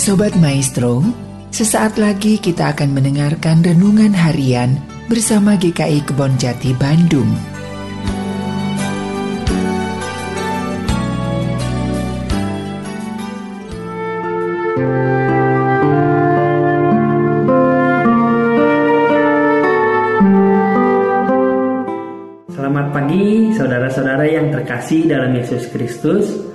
Sobat Maestro, sesaat lagi kita akan mendengarkan renungan harian bersama GKI Kebon Jati Bandung. Selamat pagi saudara-saudara yang terkasih dalam Yesus Kristus.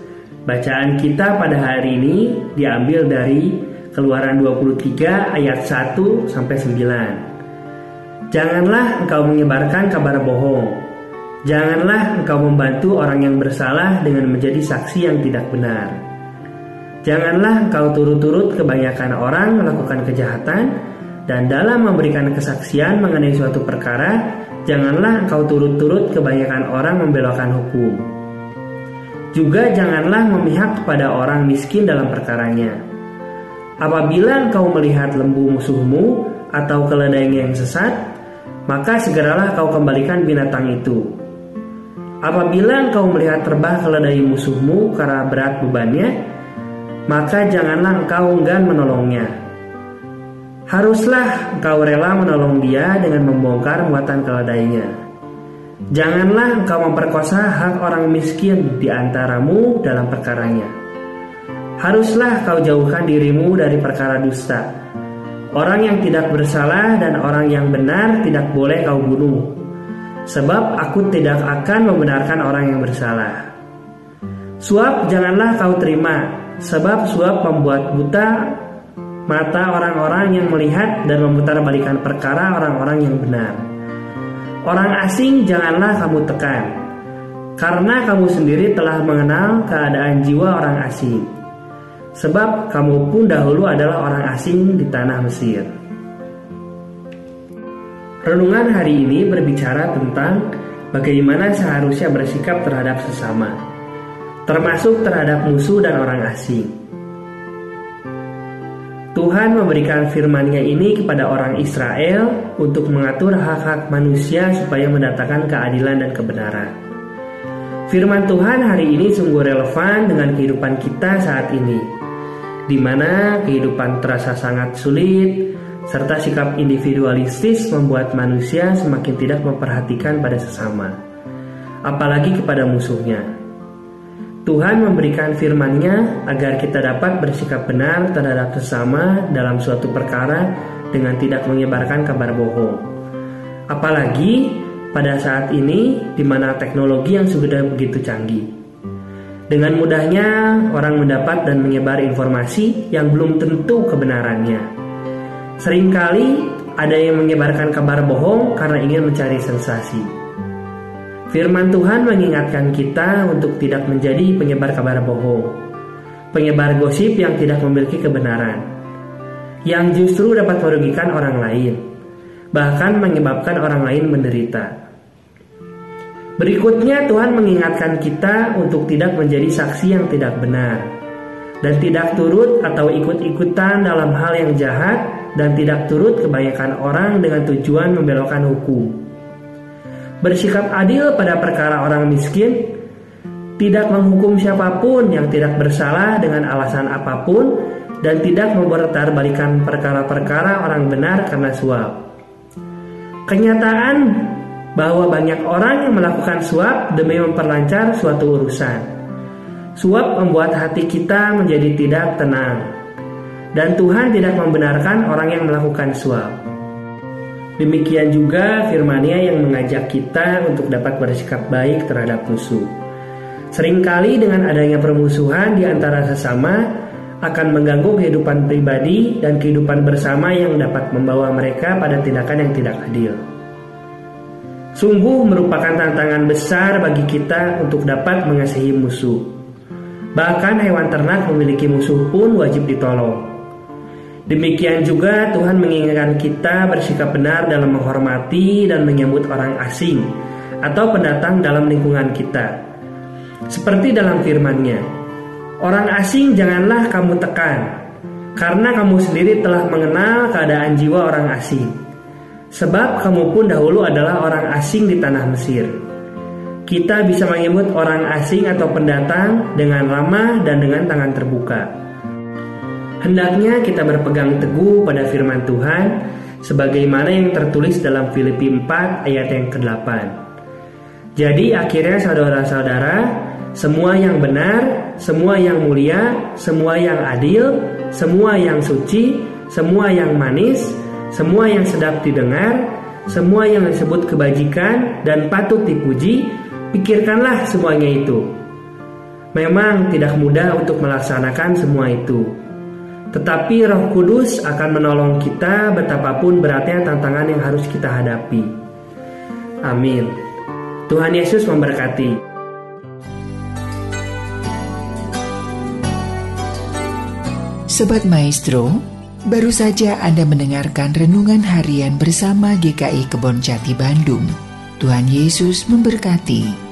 Bacaan kita pada hari ini diambil dari Keluaran 23 ayat 1 sampai 9. Janganlah engkau menyebarkan kabar bohong. Janganlah engkau membantu orang yang bersalah dengan menjadi saksi yang tidak benar. Janganlah engkau turut-turut kebanyakan orang melakukan kejahatan dan dalam memberikan kesaksian mengenai suatu perkara, janganlah engkau turut-turut kebanyakan orang membelokkan hukum. Juga janganlah memihak kepada orang miskin dalam perkaranya. Apabila engkau melihat lembu musuhmu atau keledainya yang sesat, maka segeralah kau kembalikan binatang itu. Apabila engkau melihat terbah keledai musuhmu karena berat bebannya, maka janganlah engkau enggan menolongnya. Haruslah engkau rela menolong dia dengan membongkar muatan keledainya. Janganlah engkau memperkosa hak orang miskin di antaramu dalam perkaranya. Haruslah kau jauhkan dirimu dari perkara dusta. Orang yang tidak bersalah dan orang yang benar tidak boleh kau bunuh. Sebab aku tidak akan membenarkan orang yang bersalah. Suap janganlah kau terima, sebab suap membuat buta mata orang-orang yang melihat dan memutarbalikan perkara orang-orang yang benar. Orang asing janganlah kamu tekan, karena kamu sendiri telah mengenal keadaan jiwa orang asing. Sebab kamu pun dahulu adalah orang asing di tanah Mesir. Renungan hari ini berbicara tentang bagaimana seharusnya bersikap terhadap sesama, termasuk terhadap musuh dan orang asing. Tuhan memberikan firman-Nya ini kepada orang Israel untuk mengatur hak-hak manusia supaya mendatangkan keadilan dan kebenaran. Firman Tuhan hari ini sungguh relevan dengan kehidupan kita saat ini, di mana kehidupan terasa sangat sulit, serta sikap individualistis membuat manusia semakin tidak memperhatikan pada sesama, apalagi kepada musuhnya. Tuhan memberikan firman-Nya agar kita dapat bersikap benar terhadap sesama dalam suatu perkara dengan tidak menyebarkan kabar bohong. Apalagi pada saat ini di mana teknologi yang sudah begitu canggih. Dengan mudahnya orang mendapat dan menyebar informasi yang belum tentu kebenarannya. Seringkali ada yang menyebarkan kabar bohong karena ingin mencari sensasi. Firman Tuhan mengingatkan kita untuk tidak menjadi penyebar kabar bohong, penyebar gosip yang tidak memiliki kebenaran, yang justru dapat merugikan orang lain, bahkan menyebabkan orang lain menderita. Berikutnya Tuhan mengingatkan kita untuk tidak menjadi saksi yang tidak benar dan tidak turut atau ikut-ikutan dalam hal yang jahat dan tidak turut kebanyakan orang dengan tujuan membelokkan hukum bersikap adil pada perkara orang miskin, tidak menghukum siapa pun yang tidak bersalah dengan alasan apa pun, dan tidak mempertar balikan perkara-perkara orang benar karena suap. Kenyataan bahwa banyak orang yang melakukan suap demi memperlancar suatu urusan. Suap membuat hati kita menjadi tidak tenang, dan Tuhan tidak membenarkan orang yang melakukan suap. Demikian juga firmannya yang mengajak kita untuk dapat bersikap baik terhadap musuh. Seringkali dengan adanya permusuhan di antara sesama akan mengganggu kehidupan pribadi dan kehidupan bersama yang dapat membawa mereka pada tindakan yang tidak adil. Sungguh merupakan tantangan besar bagi kita untuk dapat mengasihi musuh. Bahkan hewan ternak memiliki musuh pun wajib ditolong. Demikian juga Tuhan mengingatkan kita bersikap benar dalam menghormati dan menyambut orang asing atau pendatang dalam lingkungan kita. Seperti dalam firman-Nya, orang asing janganlah kamu tekan, karena kamu sendiri telah mengenal keadaan jiwa orang asing. Sebab kamu pun dahulu adalah orang asing di tanah Mesir. Kita bisa menyambut orang asing atau pendatang dengan ramah dan dengan tangan terbuka. Hendaknya kita berpegang teguh pada firman Tuhan sebagaimana yang tertulis dalam Filipi 4 ayat yang ke-8. Jadi akhirnya saudara-saudara, semua yang benar, semua yang mulia, semua yang adil, semua yang suci, semua yang manis, semua yang sedap didengar, semua yang disebut kebajikan dan patut dipuji, pikirkanlah semuanya itu. Memang tidak mudah untuk melaksanakan semua itu. Tetapi Roh Kudus akan menolong kita betapapun beratnya tantangan yang harus kita hadapi. Amin. Tuhan Yesus memberkati. Sobat Maestro, baru saja Anda mendengarkan renungan harian bersama GKI Kebon Jati Bandung. Tuhan Yesus memberkati.